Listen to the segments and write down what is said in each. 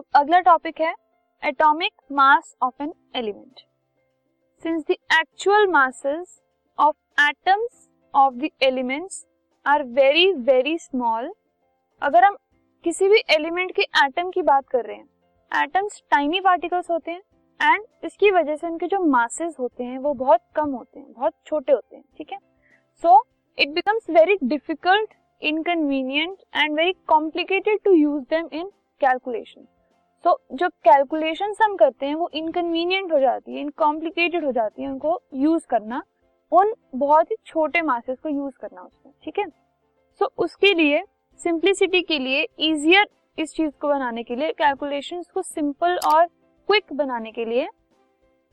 अब अगला टॉपिक है atomic mass of an element since the actual masses of atoms of the elements are very very small अगर हम किसी भी एलिमेंट के एटम की बात कर रहे हैं एटम्स टाइनी पार्टिकल्स होते हैं एंड इसकी वजह से उनके जो मासेस होते हैं वो बहुत कम होते हैं, बहुत छोटे होते हैं, ठीक है? So it becomes very difficult inconvenient and very complicated to use them in calculation so जो कैलकुलेशन हम करते हैं, वो इनकन्वीनियंट हो जाती है इनकॉम्प्लिकेटेड हो जाती है उनको यूज़ करना, उन बहुत ही छोटे मासेस को यूज़ करना उसमें, ठीक है? सो उसके लिए सिंप्लिसिटी के लिए इजियर इस चीज़ को बनाने के लिए कैलकुलेशंस को सिंपल और क्विक बनाने के लिए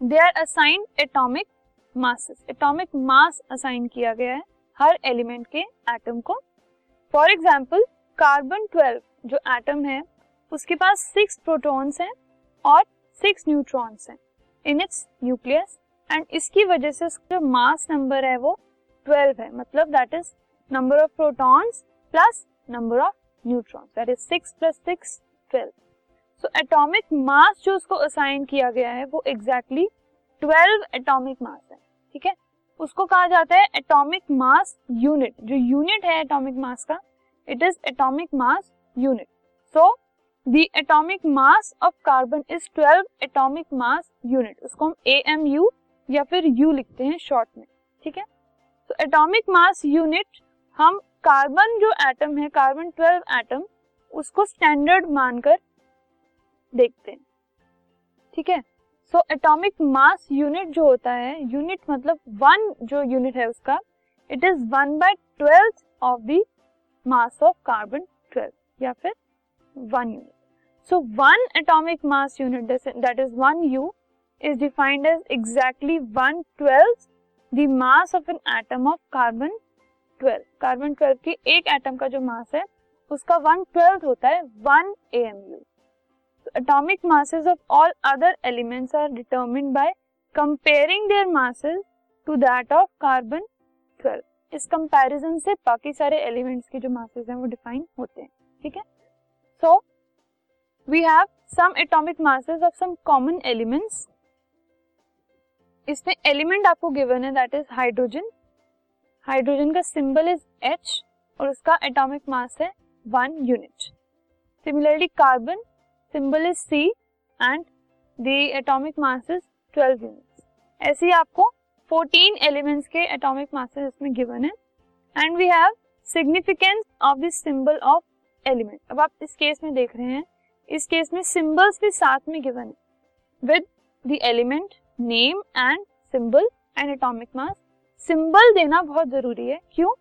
they are assign atomic masses atomic mass assign किया गया है हर एलिमेंट के एटम को. फॉर एग्ज़ाम्पल कार्बन 12 जो एटम है उसके पास सिक्स प्रोटॉन्स हैं और सिक्स न्यूट्रॉन्स हैं इन इट्स न्यूक्लियस एंड इसकी वजह से उसका जो मास नंबर है वो 12 है। मतलब that is number of protons plus number of neutrons that is 6 plus 6 12 so atomic mass जो उसको असाइन किया गया है वो एग्जैक्टली ट्वेल्व 12 एटॉमिक मास है, ठीक है? उसको कहा जाता है एटॉमिक मास यूनिट जो यूनिट है एटॉमिक मास का it is atomic mass unit so atomic mass of carbon is 12 atomic mass unit उसको हम ए एम यू या फिर यू लिखते हैं शॉर्ट में, ठीक है? तो एटॉमिक मास यूनिट हम कार्बन जो एटम है कार्बन 12 एटम उसको स्टैंडर्ड मानकर देखते हैं, ठीक है? सो एटॉमिक मास यूनिट जो होता है यूनिट मतलब वन जो यूनिट है उसका it is one by twelfth of the mass of carbon twelve या फिर one unit so one atomic mass unit that is one u is defined as exactly one twelfth the mass of an atom of carbon twelve carbon twelve की एक atom का जो मास है, उसका one twelfth होता है one A M U atomic masses of all other elements are determined by comparing their masses to that of carbon 12 इस comparison से बाकी सारे एलिमेंट्स के जो मासेस हैं, वो डिफाइन होते हैं, ठीक है? So we have some atomic masses of some common elements इसमें एलिमेंट आपको गिवन है दैट इज़ हाइड्रोजन हाइड्रोजन का सिंबल इज़ एच और उसका एटॉमिक मास है one unit similarly carbon symbol is C and the atomic mass is 12 units ऐसे ही आपको 14 एलिमेंट्स के एटॉमिक मासेस इसमें गिवन है. And we have significance of this symbol of element अब आप इस केस में देख रहे हैं इस केस में सिंबल्स भी साथ में given. With the element name and symbol and atomic mass symbol देना बहुत ज़रूरी है। क्यों?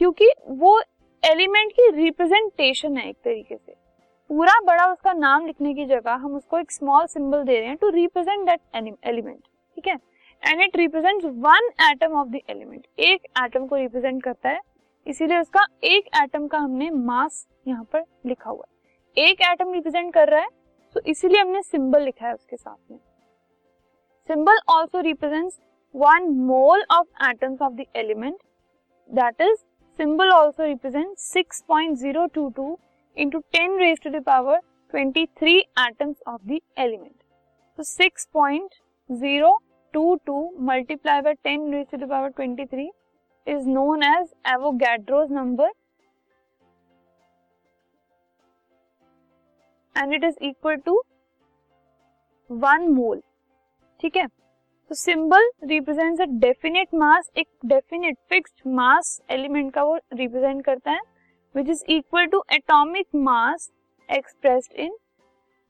क्योंकि वो एलिमेंट की रिप्रेजेंटेशन है एक तरीके से। पूरा बड़ा उसका नाम लिखने की जगह हम उसको एक स्मॉल सिंबल दे रहे हैं टू रिप्रेजेंट दैट एलिमेंट ठीक है? And it represent one atom of the element एक एटम को रिप्रेजेंट करता है। इसीलिए उसका एक एटम का हमने मास यहाँ पर लिखा हुआ है। एक एटम रिप्रेजेंट कर रहा है तो इसीलिए हमने सिंबल लिखा है उसके साथ में। Symbol also represent one mole of atoms of the element that is symbol also represent six point zero two two into ten raise to the power twenty three atoms of the element तो six point zero two two multiply by ten raise to the power twenty three is known as Avogadro's number and it is equal to 1 mole. ठीक है? तो symbol represents a definite mass एक definite fixed mass element का वो represent करता है which is equal to atomic mass expressed in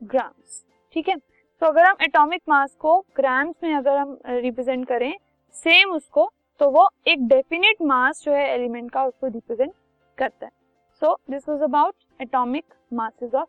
grams ठीक है? तो अगर हम एटॉमिक मास को ग्राम्स में अगर हम रिप्रेजेंट करें सेम उसको तो वो एक डेफिनेट मास जो है एलिमेंट का उसको रिप्रेजेंट करता है. So this was about atomic masses of